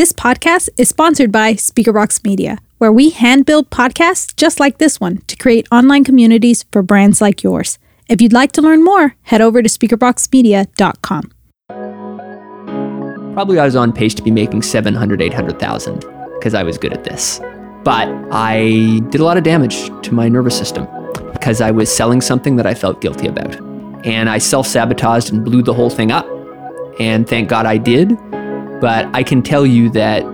This podcast is sponsored by Speakerbox Media, where we hand build podcasts just like this one to create online communities for brands like yours. If you'd like to learn more, head over to speakerboxmedia.com. Probably I was on pace to be making 700, 800,000 because I was good at this. But I did a lot of damage to my nervous system because I was selling something that I felt guilty about. And I self sabotaged and blew the whole thing up. And thank God I did. But I can tell you that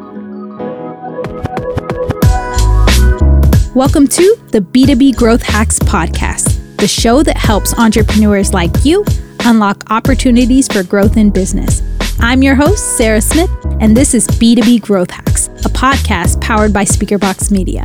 Welcome to the B2B Growth Hacks Podcast, the show that helps entrepreneurs like you unlock opportunities for growth in business. I'm your host, Sarah Smith, and this is B2B Growth Hacks, a podcast powered by Speakerbox Media.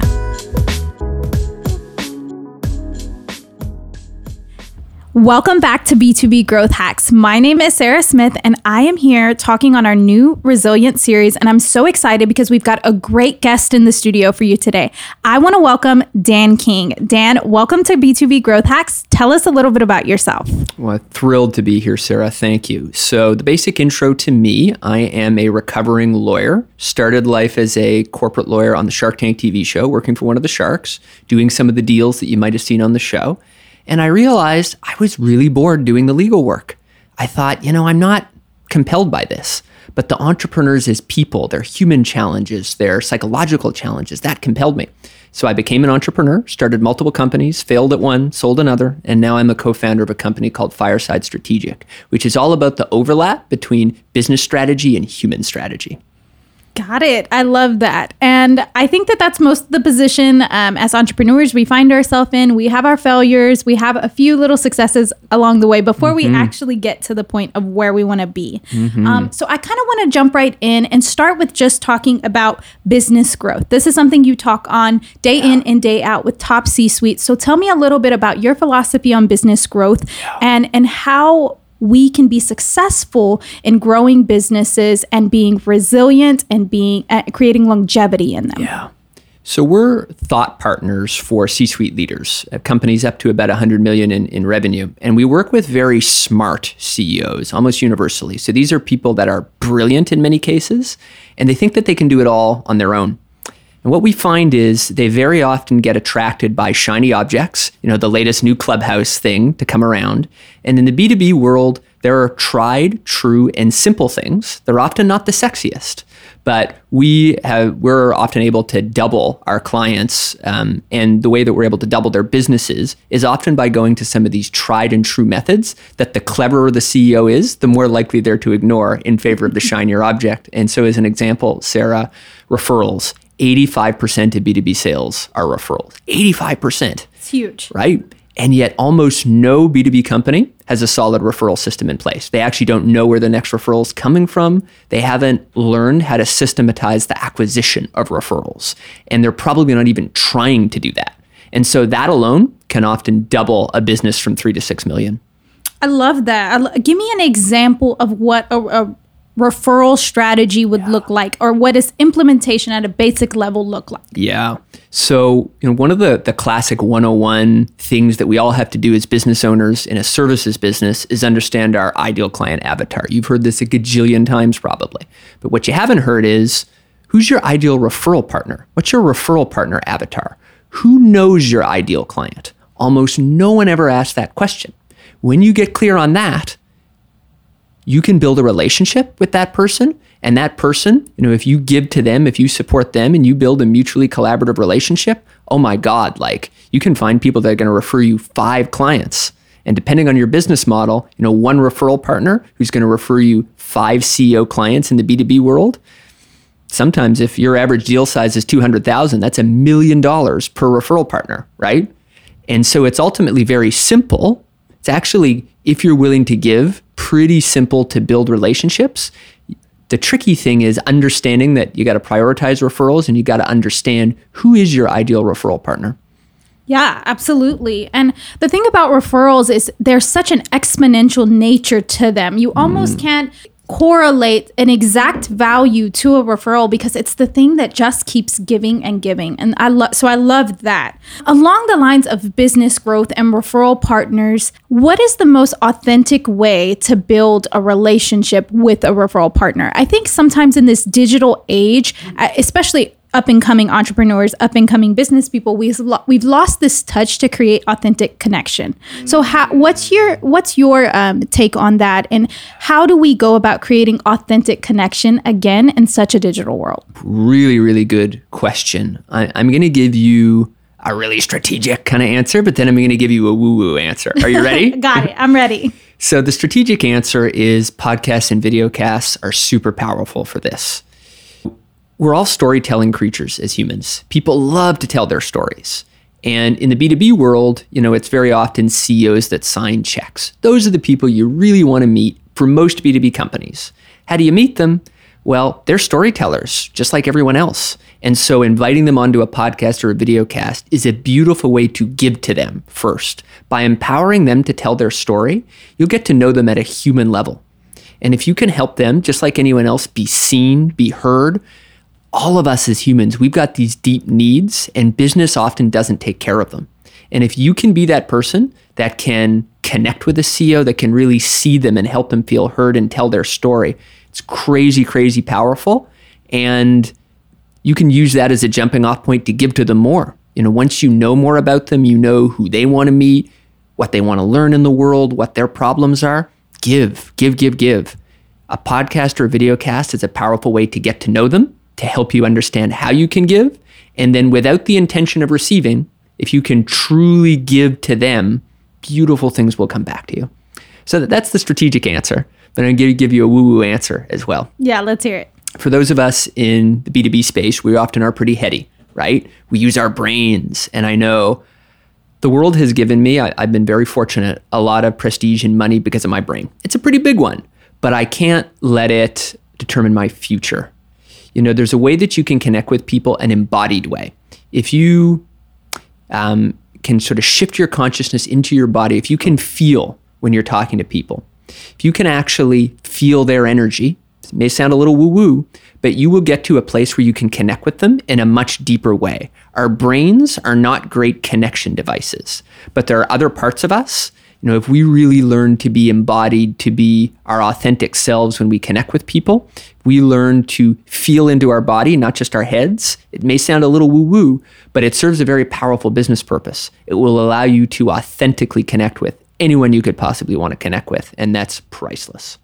Welcome back to B2B Growth Hacks. My name is Sarah Smith, and I am here talking on our new Resilient series. And I'm so excited because we've got a great guest in the studio for you today. I want to welcome Dan King. Dan, welcome to B2B Growth Hacks. Tell us a little bit about yourself. Well, thrilled to be here, Sarah. Thank you. So, the basic intro to me I am a recovering lawyer. Started life as a corporate lawyer on the Shark Tank TV show, working for one of the sharks, doing some of the deals that you might have seen on the show. And I realized I was really bored doing the legal work. I thought, you know, I'm not compelled by this, but the entrepreneurs as people, their human challenges, their psychological challenges, that compelled me. So I became an entrepreneur, started multiple companies, failed at one, sold another, and now I'm a co founder of a company called Fireside Strategic, which is all about the overlap between business strategy and human strategy. Got it. I love that. And I think that that's most of the position um, as entrepreneurs we find ourselves in. We have our failures, we have a few little successes along the way before mm-hmm. we actually get to the point of where we want to be. Mm-hmm. Um, so I kind of want to jump right in and start with just talking about business growth. This is something you talk on day yeah. in and day out with top C suite. So tell me a little bit about your philosophy on business growth yeah. and, and how we can be successful in growing businesses and being resilient and being uh, creating longevity in them. Yeah. So we're thought partners for C-suite leaders, uh, companies up to about 100 million in, in revenue, and we work with very smart CEOs almost universally. So these are people that are brilliant in many cases, and they think that they can do it all on their own. And what we find is they very often get attracted by shiny objects, you know, the latest new clubhouse thing to come around. And in the B2B world, there are tried, true, and simple things. They're often not the sexiest, but we have we're often able to double our clients, um, and the way that we're able to double their businesses is often by going to some of these tried and true methods that the cleverer the CEO is, the more likely they're to ignore in favor of the shinier object. And so, as an example, Sarah, referrals 85% of B2B sales are referrals. 85%. It's huge. Right? And yet, almost no B2B company has a solid referral system in place. They actually don't know where the next referral is coming from. They haven't learned how to systematize the acquisition of referrals. And they're probably not even trying to do that. And so, that alone can often double a business from three to six million. I love that. give me an example of what a, a referral strategy would yeah. look like or what does implementation at a basic level look like? Yeah. So you know one of the the classic 101 things that we all have to do as business owners in a services business is understand our ideal client avatar. You've heard this a gajillion times probably. But what you haven't heard is who's your ideal referral partner? What's your referral partner avatar? Who knows your ideal client? Almost no one ever asks that question. When you get clear on that you can build a relationship with that person and that person you know if you give to them if you support them and you build a mutually collaborative relationship oh my god like you can find people that are going to refer you five clients. And depending on your business model you know one referral partner who's going to refer you five ceo clients in the b2b world sometimes if your average deal size is 200000 that's a million dollars per referral partner right? And so it's ultimately very simple. It's actually if you're willing to give pretty simple to build relationships. The tricky thing is understanding that you got to prioritize referrals and you got to understand who is your ideal referral partner. Yeah, absolutely. And the thing about referrals is there's such an exponential nature to them. You almost mm. can't correlate an exact value to a referral because it's the thing that just keeps giving and giving. And I love so I love that. Along the lines of business growth and referral partners, what is the most authentic way to build a relationship with a referral partner? I think sometimes in this digital age, uh, especially up and coming entrepreneurs, up and coming business people, we've lo- we've lost this touch to create authentic connection. So, how, what's your what's your um, take on that, and how do we go about creating authentic connection again in such a digital world? Really, really good question. I, I'm going to give you a really strategic kind of answer, but then I'm going to give you a woo woo answer. Are you ready? Got it. I'm ready. So, the strategic answer is podcasts and video casts are super powerful for this. We're all storytelling creatures as humans. People love to tell their stories. And in the B2B world, you know, it's very often CEOs that sign checks. Those are the people you really want to meet for most B2B companies. How do you meet them? Well, they're storytellers, just like everyone else. And so inviting them onto a podcast or a video cast is a beautiful way to give to them first. By empowering them to tell their story, you'll get to know them at a human level. And if you can help them, just like anyone else, be seen, be heard, all of us as humans, we've got these deep needs, and business often doesn't take care of them. And if you can be that person that can connect with a CEO, that can really see them and help them feel heard and tell their story, it's crazy, crazy powerful. And you can use that as a jumping off point to give to them more. You know, once you know more about them, you know who they want to meet, what they want to learn in the world, what their problems are. Give, give, give, give. A podcast or a video cast is a powerful way to get to know them to help you understand how you can give. And then without the intention of receiving, if you can truly give to them, beautiful things will come back to you. So that's the strategic answer. But I'm going to give you a woo woo answer as well. Yeah, let's hear it. For those of us in the B2B space, we often are pretty heady, right? We use our brains. And I know the world has given me, I, have been very fortunate, a lot of prestige and money because of my brain. It's a pretty big one, but I can't let it determine my future you know, there's a way that you can connect with people an embodied way. If you um, can sort of shift your consciousness into your body, if you can feel when you're talking to people, if you can actually feel their energy, it may sound a little woo woo, but you will get to a place where you can connect with them in a much deeper way. Our brains are not great connection devices, but there are other parts of us you know, if we really learn to be embodied, to be our authentic selves when we connect with people, we learn to feel into our body, not just our heads. It may sound a little woo woo, but it serves a very powerful business purpose. It will allow you to authentically connect with anyone you could possibly want to connect with, and that's priceless.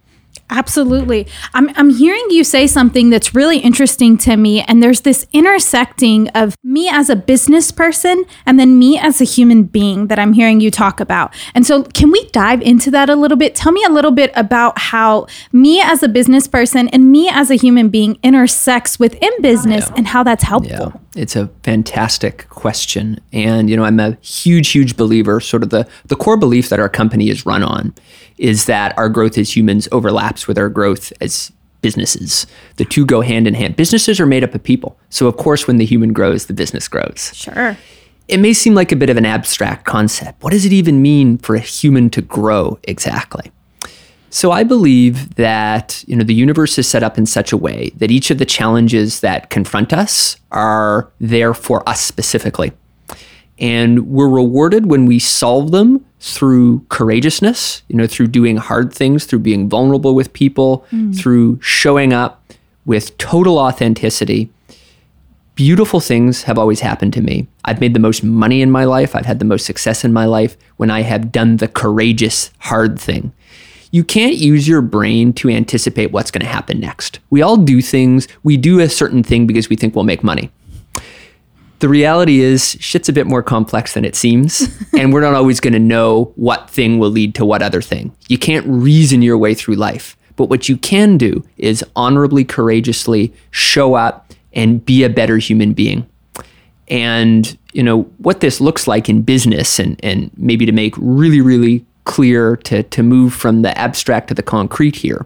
Absolutely. I'm, I'm hearing you say something that's really interesting to me. And there's this intersecting of me as a business person and then me as a human being that I'm hearing you talk about. And so, can we dive into that a little bit? Tell me a little bit about how me as a business person and me as a human being intersects within business yeah. and how that's helpful. Yeah. It's a fantastic question. And, you know, I'm a huge, huge believer, sort of the, the core belief that our company is run on is that our growth as humans overlaps with our growth as businesses. The two go hand in hand. Businesses are made up of people. So, of course, when the human grows, the business grows. Sure. It may seem like a bit of an abstract concept. What does it even mean for a human to grow exactly? So I believe that you know the universe is set up in such a way that each of the challenges that confront us are there for us specifically. And we're rewarded when we solve them through courageousness, you know, through doing hard things, through being vulnerable with people, mm. through showing up with total authenticity. Beautiful things have always happened to me. I've made the most money in my life. I've had the most success in my life when I have done the courageous, hard thing. You can't use your brain to anticipate what's going to happen next. We all do things, we do a certain thing because we think we'll make money the reality is shit's a bit more complex than it seems and we're not always going to know what thing will lead to what other thing. You can't reason your way through life but what you can do is honorably courageously show up and be a better human being. And you know what this looks like in business and and maybe to make really really clear to to move from the abstract to the concrete here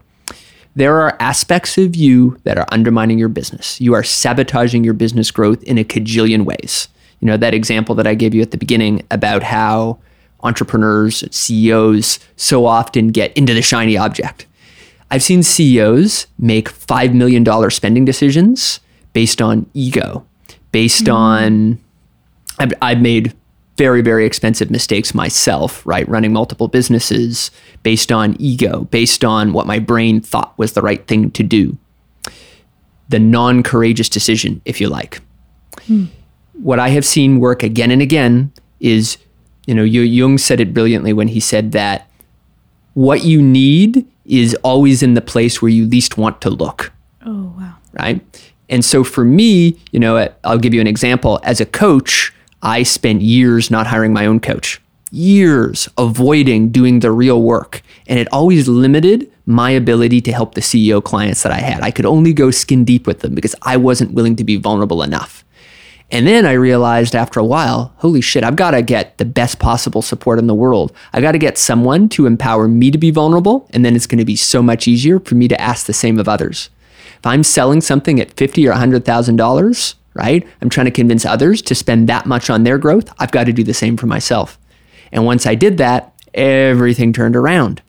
there are aspects of you that are undermining your business. You are sabotaging your business growth in a cajillion ways. You know, that example that I gave you at the beginning about how entrepreneurs, CEOs so often get into the shiny object. I've seen CEOs make $5 million spending decisions based on ego, based mm. on, I've, I've made very, very expensive mistakes myself, right? Running multiple businesses based on ego, based on what my brain thought was the right thing to do. The non courageous decision, if you like. Hmm. What I have seen work again and again is, you know, Jung said it brilliantly when he said that what you need is always in the place where you least want to look. Oh, wow. Right? And so for me, you know, I'll give you an example. As a coach, I spent years not hiring my own coach, years avoiding doing the real work. And it always limited my ability to help the CEO clients that I had. I could only go skin deep with them because I wasn't willing to be vulnerable enough. And then I realized after a while, holy shit, I've got to get the best possible support in the world. I got to get someone to empower me to be vulnerable, and then it's going to be so much easier for me to ask the same of others. If I'm selling something at fifty or hundred thousand dollars, right? I'm trying to convince others to spend that much on their growth. I've got to do the same for myself. And once I did that, everything turned around.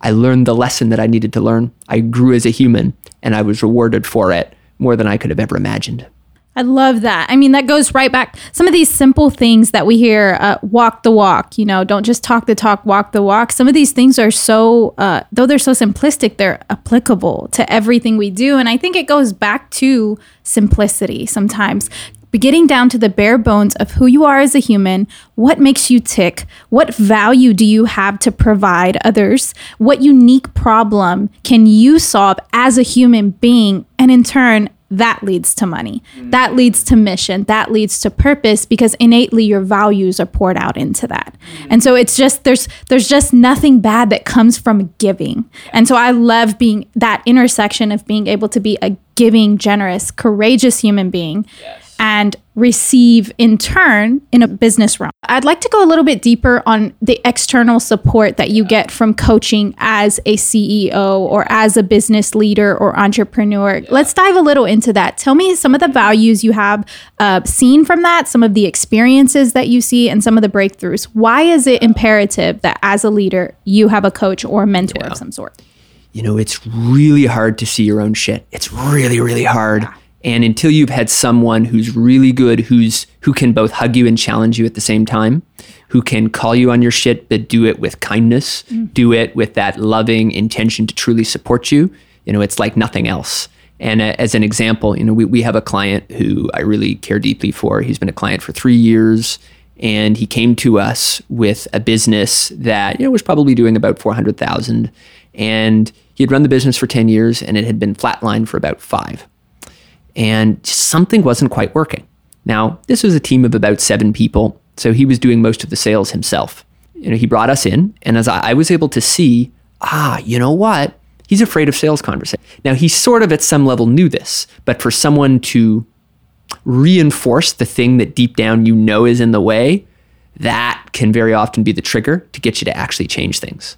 I learned the lesson that I needed to learn. I grew as a human, and I was rewarded for it more than I could have ever imagined. I love that. I mean, that goes right back. Some of these simple things that we hear, uh, walk the walk, you know, don't just talk the talk, walk the walk. Some of these things are so, uh, though they're so simplistic, they're applicable to everything we do. And I think it goes back to simplicity sometimes. Getting down to the bare bones of who you are as a human, what makes you tick, what value do you have to provide others, what unique problem can you solve as a human being, and in turn, that leads to money. That leads to mission. That leads to purpose because innately your values are poured out into that. And so it's just there's there's just nothing bad that comes from giving. And so I love being that intersection of being able to be a giving, generous, courageous human being. Yes and receive in turn in a business realm. I'd like to go a little bit deeper on the external support that you get from coaching as a CEO or as a business leader or entrepreneur. Yeah. Let's dive a little into that. Tell me some of the values you have uh, seen from that, some of the experiences that you see, and some of the breakthroughs. Why is it imperative that as a leader you have a coach or a mentor yeah. of some sort? You know, it's really hard to see your own shit. It's really, really hard. Yeah and until you've had someone who's really good, who's who can both hug you and challenge you at the same time, who can call you on your shit but do it with kindness, mm. do it with that loving intention to truly support you, you know, it's like nothing else. And uh, as an example, you know, we, we have a client who I really care deeply for. He's been a client for three years, and he came to us with a business that you know was probably doing about four hundred thousand, and he had run the business for ten years, and it had been flatlined for about five and something wasn't quite working. Now, this was a team of about seven people, so he was doing most of the sales himself. You know, he brought us in, and as I, I was able to see, ah, you know what? He's afraid of sales conversation. Now, he sort of at some level knew this, but for someone to reinforce the thing that deep down you know is in the way, that can very often be the trigger to get you to actually change things.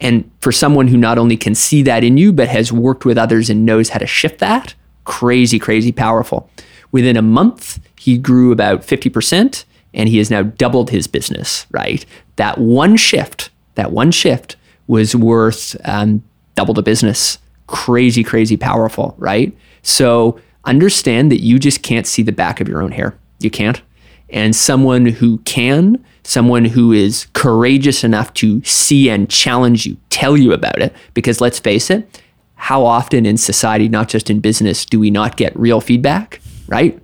And for someone who not only can see that in you, but has worked with others and knows how to shift that, crazy, crazy powerful. Within a month, he grew about 50% and he has now doubled his business, right? That one shift, that one shift was worth um, double the business. Crazy, crazy powerful, right? So understand that you just can't see the back of your own hair. You can't. And someone who can, someone who is courageous enough to see and challenge you, tell you about it, because let's face it, how often in society, not just in business, do we not get real feedback, right?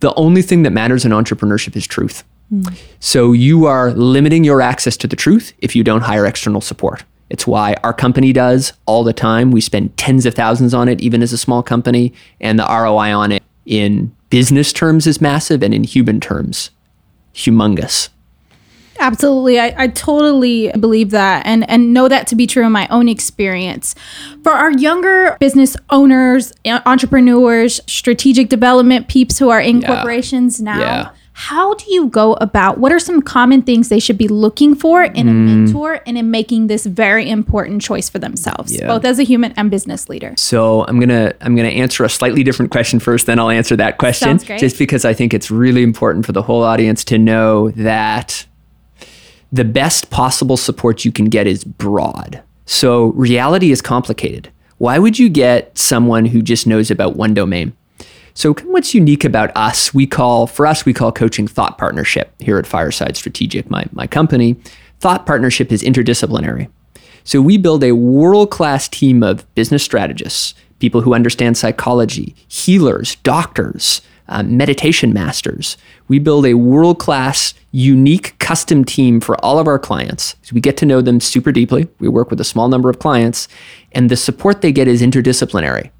The only thing that matters in entrepreneurship is truth. Mm. So you are limiting your access to the truth if you don't hire external support. It's why our company does all the time. We spend tens of thousands on it, even as a small company, and the ROI on it in business terms is massive and in human terms, humongous. Absolutely. I, I totally believe that and, and know that to be true in my own experience. For our younger business owners, entrepreneurs, strategic development peeps who are in yeah. corporations now, yeah. how do you go about what are some common things they should be looking for in mm. a mentor and in making this very important choice for themselves, yeah. both as a human and business leader? So I'm gonna I'm gonna answer a slightly different question first, then I'll answer that question. Just because I think it's really important for the whole audience to know that the best possible support you can get is broad. So reality is complicated. Why would you get someone who just knows about one domain? So what's unique about us? We call for us we call coaching thought partnership here at Fireside Strategic, my my company. Thought partnership is interdisciplinary. So we build a world-class team of business strategists, people who understand psychology, healers, doctors, uh, meditation masters. We build a world class, unique custom team for all of our clients. So we get to know them super deeply. We work with a small number of clients, and the support they get is interdisciplinary.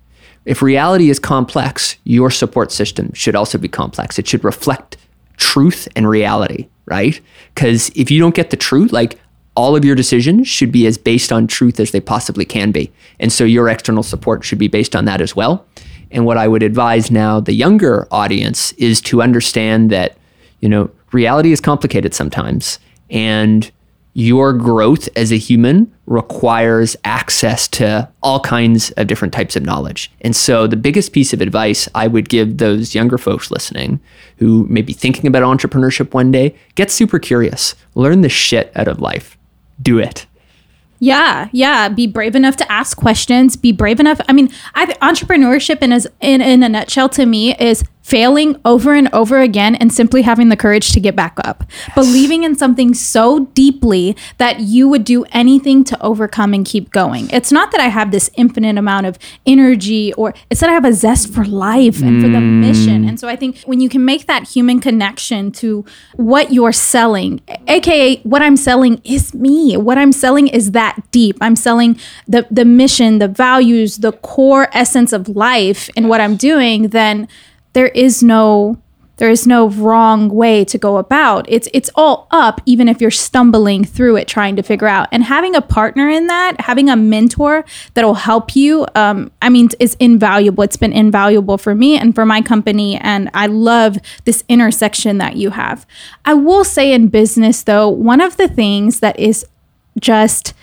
If reality is complex, your support system should also be complex. It should reflect truth and reality, right? Because if you don't get the truth, like all of your decisions should be as based on truth as they possibly can be. And so your external support should be based on that as well. And what I would advise now the younger audience is to understand that, you know, reality is complicated sometimes. And your growth as a human requires access to all kinds of different types of knowledge. And so, the biggest piece of advice I would give those younger folks listening who may be thinking about entrepreneurship one day get super curious, learn the shit out of life, do it. Yeah, yeah. Be brave enough to ask questions. Be brave enough. I mean, I, entrepreneurship in, as, in in a nutshell to me is failing over and over again and simply having the courage to get back up. Yes. Believing in something so deeply that you would do anything to overcome and keep going. It's not that I have this infinite amount of energy or it's that I have a zest for life and mm. for the mission. And so I think when you can make that human connection to what you're selling, aka what I'm selling is me. What I'm selling is that deep. I'm selling the the mission, the values, the core essence of life in what I'm doing, then there is no there is no wrong way to go about. It's it's all up even if you're stumbling through it trying to figure out. And having a partner in that having a mentor that'll help you um, i mean is invaluable. It's been invaluable for me and for my company and i love this intersection that you have. I will say in business though one of the things that is just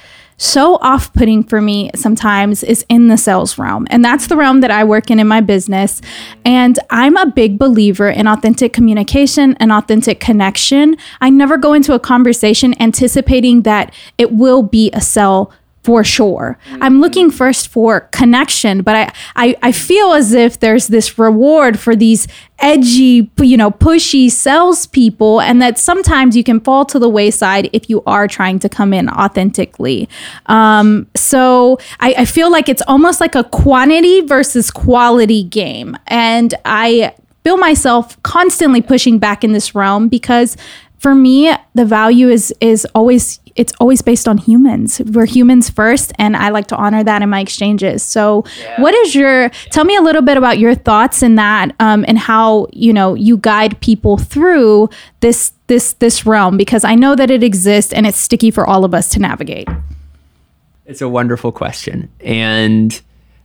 so off putting for me sometimes is in the sales realm. And that's the realm that I work in in my business. And I'm a big believer in authentic communication and authentic connection. I never go into a conversation anticipating that it will be a sell for sure. Mm-hmm. I'm looking first for connection, but I, I I feel as if there's this reward for these edgy, you know, pushy salespeople, and that sometimes you can fall to the wayside if you are trying to come in authentically. Um, so I, I feel like it's almost like a quantity versus quality game, and I feel myself constantly pushing back in this realm because for me the value is is always it's always based on humans we're humans first and i like to honor that in my exchanges so yeah. what is your tell me a little bit about your thoughts in that um, and how you know you guide people through this this this realm because i know that it exists and it's sticky for all of us to navigate it's a wonderful question and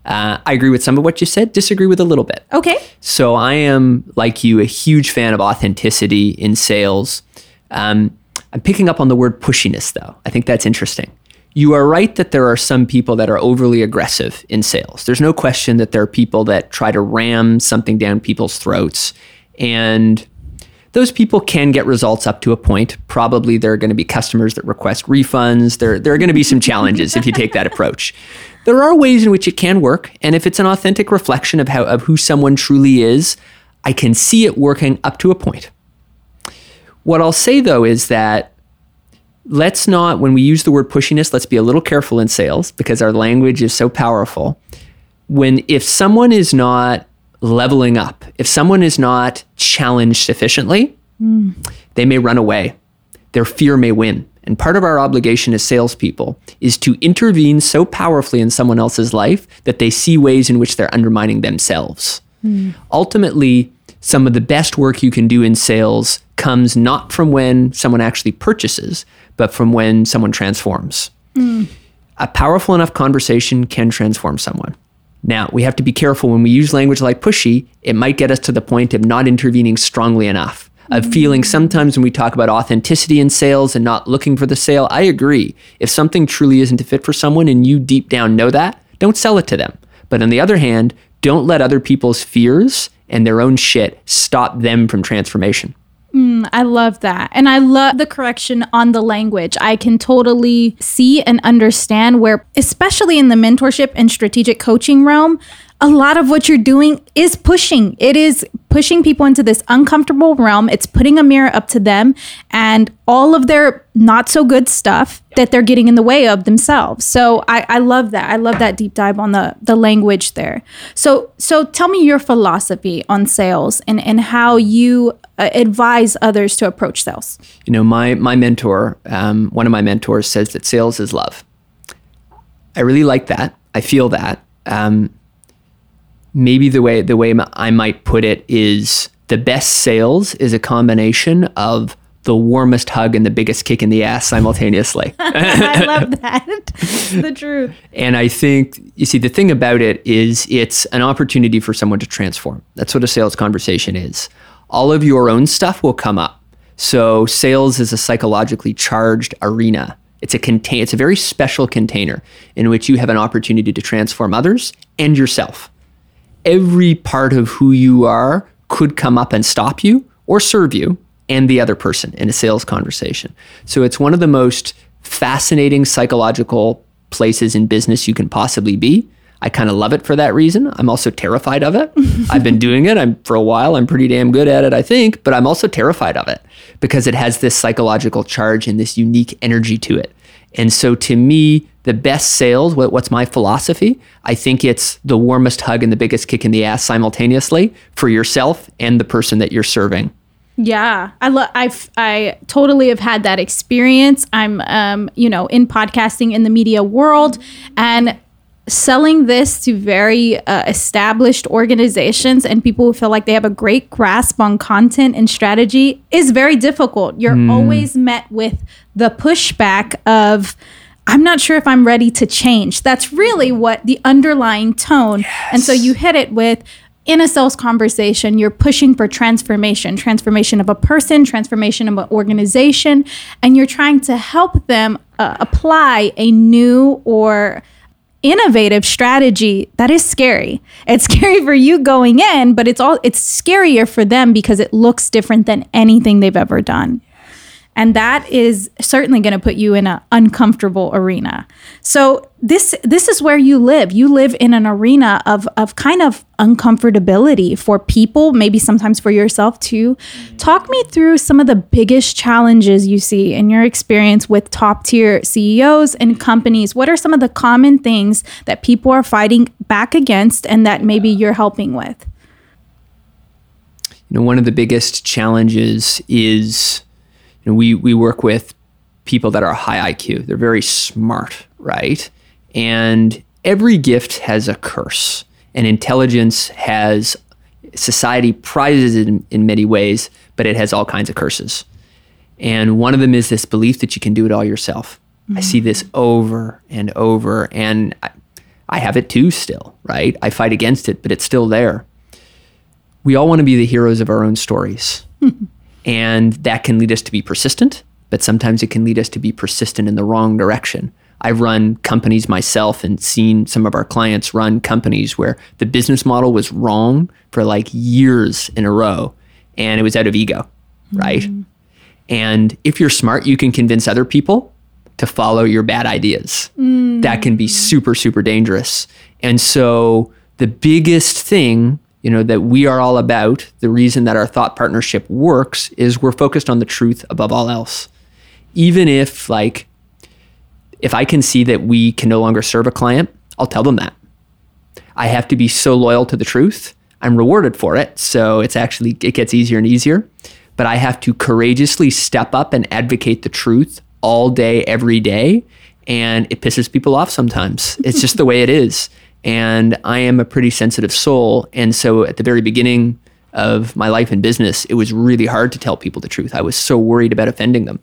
uh, I agree with some of what you said, disagree with a little bit. Okay. So I am, like you, a huge fan of authenticity in sales. Um, I'm picking up on the word pushiness, though. I think that's interesting. You are right that there are some people that are overly aggressive in sales. There's no question that there are people that try to ram something down people's throats. And those people can get results up to a point. Probably there are going to be customers that request refunds. There, there are going to be some challenges if you take that approach. There are ways in which it can work. And if it's an authentic reflection of, how, of who someone truly is, I can see it working up to a point. What I'll say though is that let's not, when we use the word pushiness, let's be a little careful in sales because our language is so powerful. When, if someone is not leveling up, if someone is not challenged sufficiently, mm. they may run away. Their fear may win. And part of our obligation as salespeople is to intervene so powerfully in someone else's life that they see ways in which they're undermining themselves. Mm. Ultimately, some of the best work you can do in sales comes not from when someone actually purchases, but from when someone transforms. Mm. A powerful enough conversation can transform someone. Now, we have to be careful when we use language like pushy, it might get us to the point of not intervening strongly enough, of mm. feeling sometimes when we talk about authenticity in sales and not looking for the sale. I agree. If something truly isn't a fit for someone and you deep down know that, don't sell it to them. But on the other hand, don't let other people's fears and their own shit stop them from transformation. Mm, I love that. And I love the correction on the language. I can totally see and understand where, especially in the mentorship and strategic coaching realm, a lot of what you're doing is pushing. It is pushing people into this uncomfortable realm. It's putting a mirror up to them and all of their not so good stuff that they're getting in the way of themselves. So I, I love that. I love that deep dive on the the language there. So so tell me your philosophy on sales and and how you uh, advise others to approach sales. You know, my my mentor, um, one of my mentors, says that sales is love. I really like that. I feel that. Um, maybe the way the way I might put it is the best sales is a combination of the warmest hug and the biggest kick in the ass simultaneously. I love that. the truth. And I think you see the thing about it is it's an opportunity for someone to transform. That's what a sales conversation is. All of your own stuff will come up. So sales is a psychologically charged arena. It's a contain it's a very special container in which you have an opportunity to transform others and yourself every part of who you are could come up and stop you or serve you and the other person in a sales conversation. So it's one of the most fascinating psychological places in business you can possibly be. I kind of love it for that reason. I'm also terrified of it. I've been doing it I'm, for a while. I'm pretty damn good at it, I think, but I'm also terrified of it because it has this psychological charge and this unique energy to it. And so to me, the best sales, what, what's my philosophy? I think it's the warmest hug and the biggest kick in the ass simultaneously for yourself and the person that you're serving. Yeah, I love. I've I totally have had that experience. I'm, um, you know, in podcasting in the media world, and selling this to very uh, established organizations and people who feel like they have a great grasp on content and strategy is very difficult. You're mm. always met with the pushback of I'm not sure if I'm ready to change. That's really what the underlying tone. Yes. And so you hit it with in a sales conversation, you're pushing for transformation, transformation of a person, transformation of an organization, and you're trying to help them uh, apply a new or innovative strategy that is scary. It's scary for you going in, but it's all it's scarier for them because it looks different than anything they've ever done and that is certainly going to put you in an uncomfortable arena. So this this is where you live. You live in an arena of of kind of uncomfortability for people maybe sometimes for yourself too. Talk me through some of the biggest challenges you see in your experience with top tier CEOs and companies. What are some of the common things that people are fighting back against and that maybe you're helping with? You know one of the biggest challenges is know, we we work with people that are high IQ. They're very smart, right? And every gift has a curse, and intelligence has society prizes it in, in many ways, but it has all kinds of curses. And one of them is this belief that you can do it all yourself. Mm-hmm. I see this over and over, and I, I have it too still, right? I fight against it, but it's still there. We all want to be the heroes of our own stories. And that can lead us to be persistent, but sometimes it can lead us to be persistent in the wrong direction. I've run companies myself and seen some of our clients run companies where the business model was wrong for like years in a row and it was out of ego, mm-hmm. right? And if you're smart, you can convince other people to follow your bad ideas. Mm. That can be super, super dangerous. And so the biggest thing you know that we are all about the reason that our thought partnership works is we're focused on the truth above all else. Even if like if i can see that we can no longer serve a client i'll tell them that. I have to be so loyal to the truth i'm rewarded for it so it's actually it gets easier and easier. But i have to courageously step up and advocate the truth all day every day and it pisses people off sometimes. It's just the way it is and I am a pretty sensitive soul. And so at the very beginning of my life in business, it was really hard to tell people the truth. I was so worried about offending them.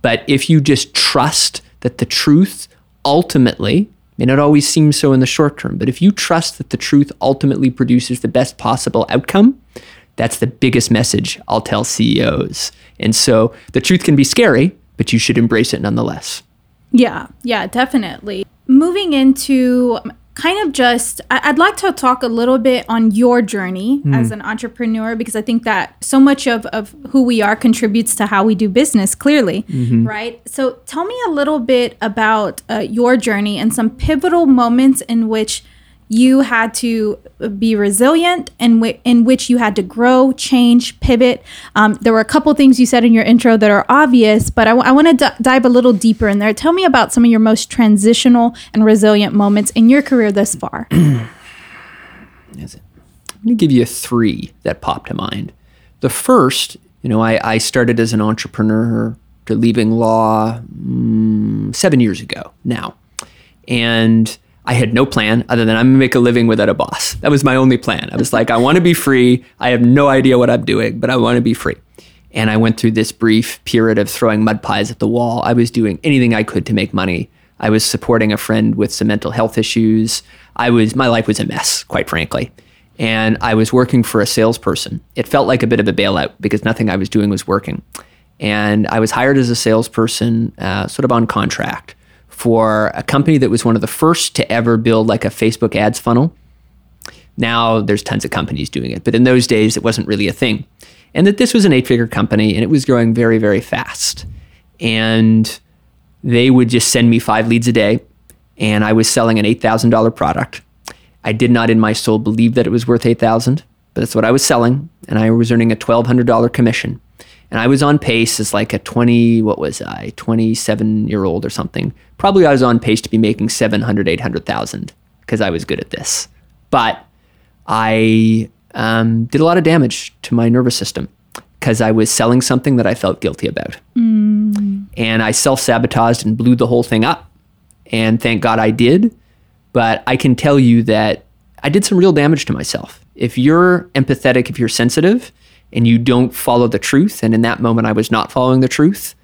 But if you just trust that the truth ultimately may not always seem so in the short term, but if you trust that the truth ultimately produces the best possible outcome, that's the biggest message I'll tell CEOs. And so the truth can be scary, but you should embrace it nonetheless. Yeah, yeah, definitely. Moving into kind of just I- would like to talk a little bit on your journey mm. as an entrepreneur because i think that so much of, of who we are contributes to how we do business clearly mm-hmm. right so tell me a little bit about uh, your journey and some pivotal moments in which you had to be resilient and w- in which you had to grow, change, pivot. Um, there were a couple things you said in your intro that are obvious, but I, w- I want to d- dive a little deeper in there. Tell me about some of your most transitional and resilient moments in your career thus far. Is it? I'm going to give you three that pop to mind. The first, you know, I, I started as an entrepreneur to leaving law mm, seven years ago now. And I had no plan other than I'm gonna make a living without a boss. That was my only plan. I was like, I wanna be free. I have no idea what I'm doing, but I wanna be free. And I went through this brief period of throwing mud pies at the wall. I was doing anything I could to make money. I was supporting a friend with some mental health issues. I was my life was a mess, quite frankly. And I was working for a salesperson. It felt like a bit of a bailout because nothing I was doing was working. And I was hired as a salesperson, uh, sort of on contract for a company that was one of the first to ever build like a Facebook ads funnel. Now there's tons of companies doing it, but in those days it wasn't really a thing. And that this was an eight figure company and it was growing very, very fast. And they would just send me five leads a day, and I was selling an $8,000 product. I did not in my soul believe that it was worth 8000 but that's what I was selling, and I was earning a $1,200 commission and I was on pace as like a 20 what was I 27 year old or something. Probably I was on pace to be making 700 800,000 because I was good at this. But I um, did a lot of damage to my nervous system because I was selling something that I felt guilty about. Mm. and I self-sabotaged and blew the whole thing up. And thank God I did. But I can tell you that I did some real damage to myself. If you're empathetic if you're sensitive and you don't follow the truth, and in that moment I was not following the truth,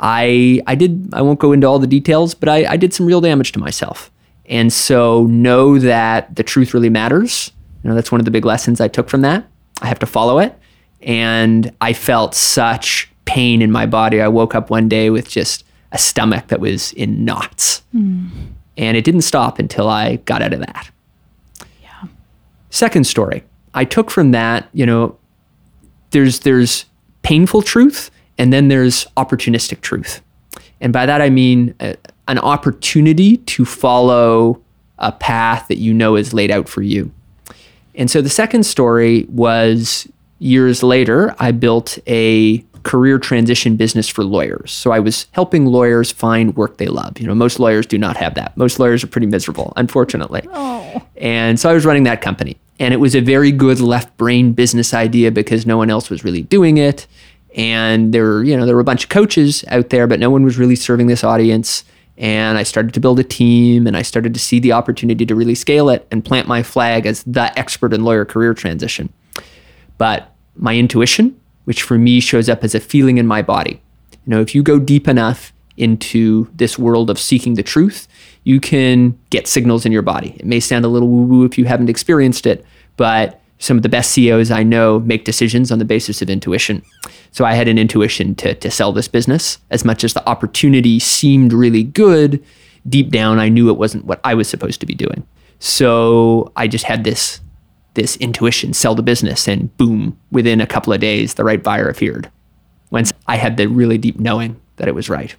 I I did I won't go into all the details, but I, I did some real damage to myself. And so know that the truth really matters. You know, that's one of the big lessons I took from that. I have to follow it. And I felt such pain in my body. I woke up one day with just a stomach that was in knots. Mm. And it didn't stop until I got out of that. Yeah. Second story. I took from that, you know, there's there's painful truth and then there's opportunistic truth. And by that I mean a, uh, an opportunity to follow a path that you know is laid out for you. And so the second story was years later, I built a career transition business for lawyers. So I was helping lawyers find work they love. You know, most lawyers do not have that. Most lawyers are pretty miserable, unfortunately. Oh. And so I was running that company. And it was a very good left brain business idea because no one else was really doing it. And there were, you know, there were a bunch of coaches out there, but no one was really serving this audience. And I started to build a team and I started to see the opportunity to really scale it and plant my flag as the expert in lawyer career transition. But my intuition, which for me shows up as a feeling in my body, you know, if you go deep enough into this world of seeking the truth, you can get signals in your body. It may sound a little woo woo if you haven't experienced it, but some of the best CEOs I know make decisions on the basis of intuition. So I had an intuition to, to sell this business. As much as the opportunity seemed really good, deep down I knew it wasn't what I was supposed to be doing. So I just had this this intuition, sell the business, and boom, within a couple of days, the right buyer appeared. Once I had the really deep knowing that it was right.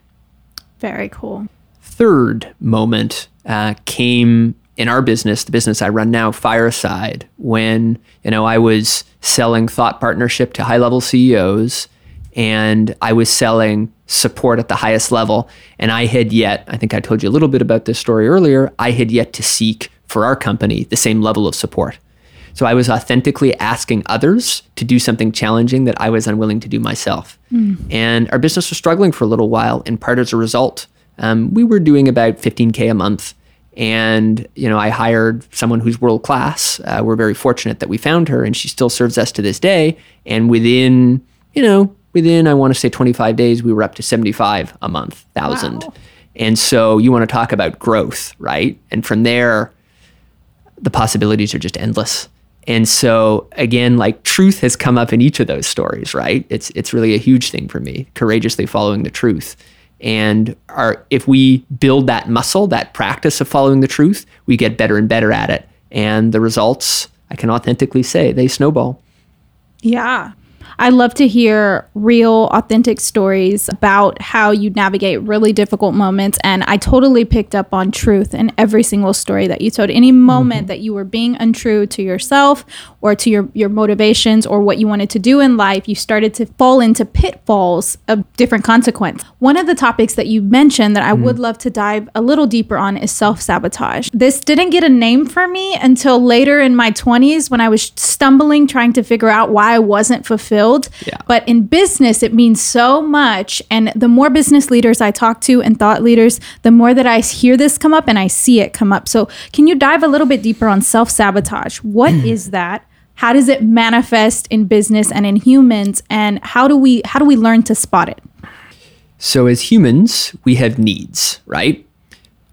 Very cool third moment uh, came in our business, the business I run now, Fireside, when you know I was selling thought partnership to high level CEOs, and I was selling support at the highest level, and I had yet, I think I told you a little bit about this story earlier, I had yet to seek for our company the same level of support. So I was authentically asking others to do something challenging that I was unwilling to do myself. Mm. And our business was struggling for a little while, in part as a result um, we were doing about 15K a month. And, you know, I hired someone who's world class. Uh, we're very fortunate that we found her and she still serves us to this day. And within, you know, within, I want to say 25 days, we were up to 75 a month, thousand. Wow. And so you want to talk about growth, right? And from there, the possibilities are just endless. And so again, like truth has come up in each of those stories, right? It's it's really a huge thing for me, courageously following the truth. And our, if we build that muscle, that practice of following the truth, we get better and better at it. And the results, I can authentically say, they snowball. Yeah. I love to hear real, authentic stories about how you navigate really difficult moments. And I totally picked up on truth in every single story that you told. Any moment mm-hmm. that you were being untrue to yourself or to your, your motivations or what you wanted to do in life, you started to fall into pitfalls of different consequence. One of the topics that you mentioned that I mm would love to dive a little deeper on is self sabotage. This didn't get a name for me until later in my 20s when I was stumbling trying to figure out why I wasn't fulfilled. Yeah. But in business, it means so much. And the more business leaders I talk to and thought leaders, the more that I hear this come up and I see it come up. So, can you dive a little bit deeper on self sabotage? What mm. is that? how does it manifest in business and in humans and how do we how do we learn to spot it so as humans we have needs right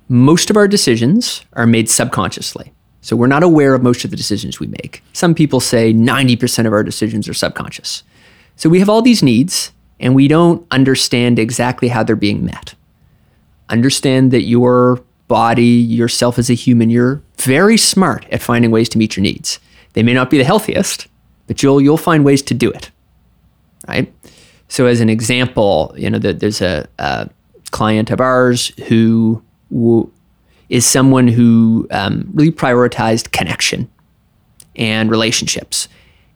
most of our decisions are made subconsciously so we're not aware of most of the decisions we make. Some people say 90% of our decisions are subconscious. So we have all these needs and we don't understand exactly how they're being met. Understand that your body yourself as a human you're very smart at finding ways to meet your needs. They may not be the healthiest, but you'll you'll find ways to do it, right? So, as an example, you know, the, there's a, a, client of ours who w- is someone who um, really prioritized connection and relationships.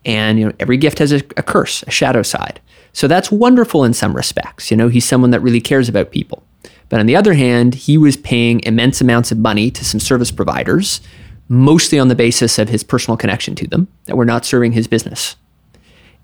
And you know, every gift has a, a curse, a shadow side. So that's wonderful in some respects. You know, he's someone that really cares about people. But on the other hand, he was paying immense amounts of money to some service providers mostly on the basis of his personal connection to them, that we're not serving his business.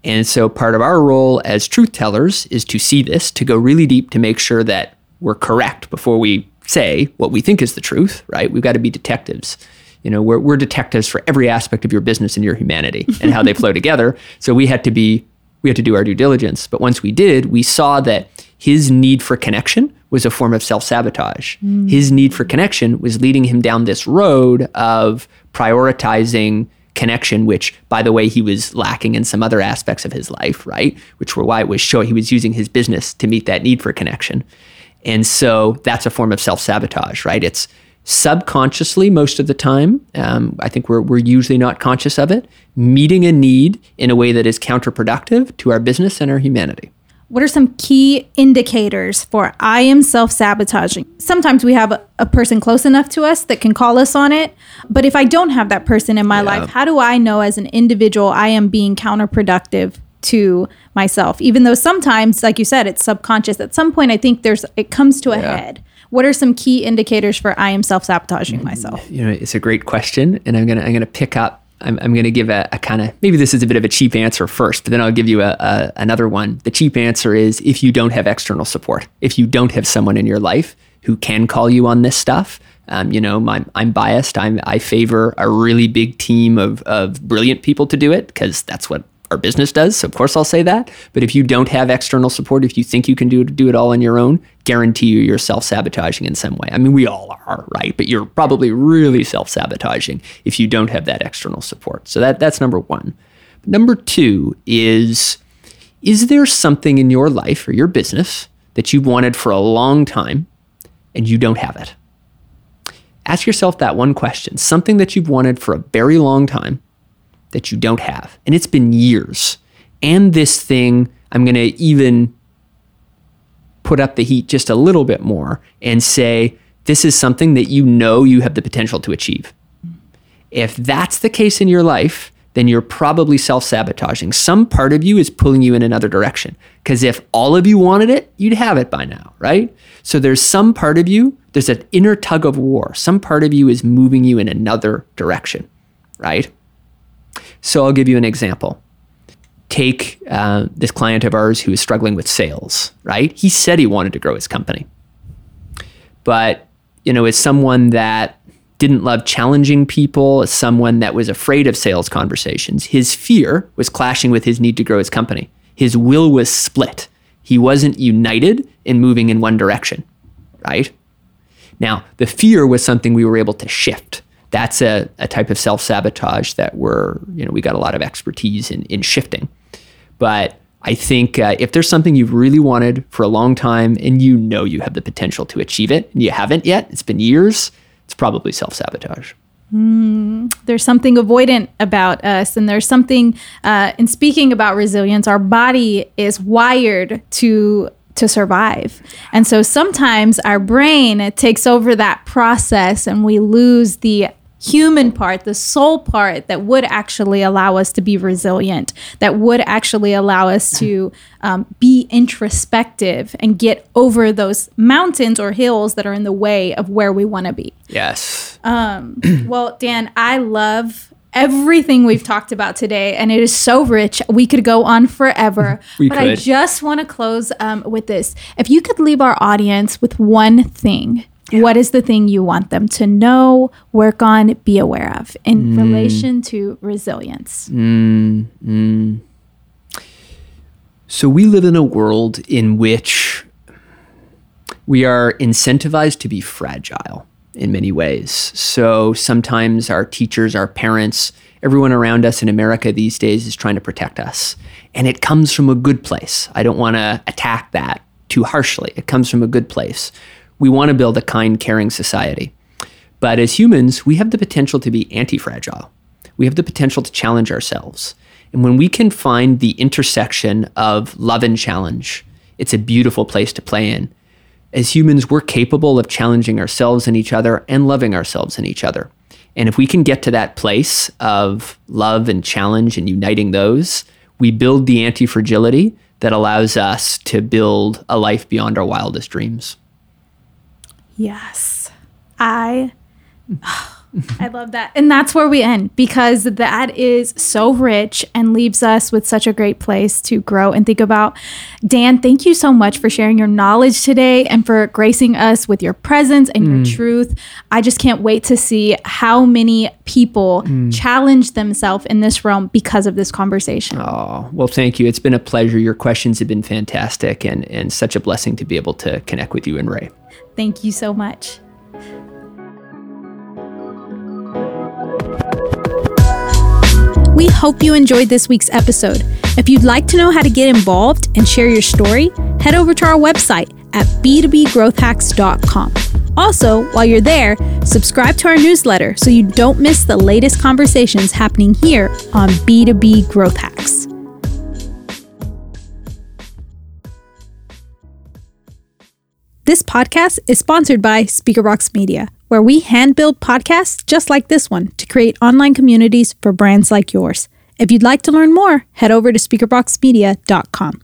And so part of our role as truth tellers is to see this, to go really deep to make sure that we're correct before we say what we think is the truth, right? We've got to be detectives. You know, we're, we're detectives for every aspect of your business and your humanity and how they flow together. So we had to be, we had to do our due diligence. But once we did, we saw that his need for connection was a form of self sabotage. Mm. His need for connection was leading him down this road of prioritizing connection, which, by the way, he was lacking in some other aspects of his life, right? Which were why it was showing he was using his business to meet that need for connection. And so that's a form of self sabotage, right? It's subconsciously most of the time. Um, I think we're, we're usually not conscious of it, meeting a need in a way that is counterproductive to our business and our humanity what are some key indicators for I am self sabotaging? Sometimes we have a, a, person close enough to us that can call us on it. But if I don't have that person in my yeah. life, how do I know as an individual I am being counterproductive to myself? Even though sometimes, like you said, it's subconscious. At some point, I think there's it comes to a yeah. head. What are some key indicators for I am self sabotaging myself? You know, it's a great question, and I'm gonna I'm gonna pick up I'm, I'm going to give a, a kind of maybe this is a bit of a cheap answer first, but then I'll give you a, a, another one. The cheap answer is if you don't have external support, if you don't have someone in your life who can call you on this stuff. Um, you know, my, I'm biased. I'm, I favor a really big team of, of brilliant people to do it because that's what our business does. So of course I'll say that. But if you don't have external support, if you think you can do do it all on your own, guarantee you you're self sabotaging in some way. I mean, we all are, right? But you're probably really self sabotaging if you don't have that external support. So that that's number one. Number two is is there something in your life or your business that you've wanted for a long time and you don't have it? Ask yourself that one question something that you've wanted for a very long time that you don't have. And it's been years. And this thing, I'm going to even put up the heat just a little bit more and say, this is something that you know you have the potential to achieve. If that's the case in your life, then you're probably self sabotaging. Some part of you is pulling you in another direction. Because if all of you wanted it, you'd have it by now, right? So there's some part of you, there's an inner tug of war. Some part of you is moving you in another direction, right? So I'll give you an example. Take uh, this client of ours who is struggling with sales, right? He said he wanted to grow his company. But, you know, as someone that didn't love challenging people, as someone that was afraid of sales conversations, his fear was clashing with his need to grow his company. His will was split. He wasn't united in moving in one direction, right? Now, the fear was something we were able to shift that's a, a type of self sabotage that we're, you know, we got a lot of expertise in, in shifting. But I think uh, if there's something you've really wanted for a long time and you know you have the potential to achieve it and you haven't yet, it's been years, it's probably self sabotage. Mm, there's something avoidant about us, and there's something uh, in speaking about resilience. Our body is wired to to survive, and so sometimes our brain takes over that process, and we lose the human part, the soul part that would actually allow us to be resilient, that would actually allow us to um, be introspective and get over those mountains or hills that are in the way of where we want to be. Yes. Um, well, Dan, I love everything we've talked about today, and it is so rich. We could go on forever. But I just want to close um, with this. If you could leave our audience with one thing, what is the thing you want them to know, work on, be aware of in mm. relation to resilience? Mm-hmm. So we live in a world in which we are incentivized to be fragile in many ways. So sometimes our teachers, our parents, everyone around us in America these days is trying to protect us. And it comes from a good place. I don't want to attack that too harshly. It comes from a good place. We want to build a kind, caring society. But as humans, we have the potential to be anti fragile. We have the potential to challenge ourselves. And when we can find the intersection of love and challenge, it's a beautiful place to play in. As humans, we're capable of challenging ourselves and each other and loving ourselves and each other. And if we can get to that place of love and challenge and uniting those, we build the anti fragility that allows us to build a life beyond our wildest dreams. Yes. I I love that. And that's where we end because that is so rich and leaves us with such a great place to grow and think about. Dan, thank you so much for sharing your knowledge today and for gracing us with your presence and your mm. truth. I just can't wait to see how many people mm. challenge themselves in this realm because of this conversation. Oh, well, thank you. It's been a pleasure. Your questions have been fantastic and, and such a blessing to be able to connect with you and Ray. Thank you so much. We hope you enjoyed this week's episode. If you'd like to know how to get involved and share your story, head over to our website at b2bgrowthhacks.com. Also, while you're there, subscribe to our newsletter so you don't miss the latest conversations happening here on B2B Growth Hacks. This podcast is sponsored by SpeakerBox Media, where we hand build podcasts just like this one to create online communities for brands like yours. If you'd like to learn more, head over to speakerboxmedia.com.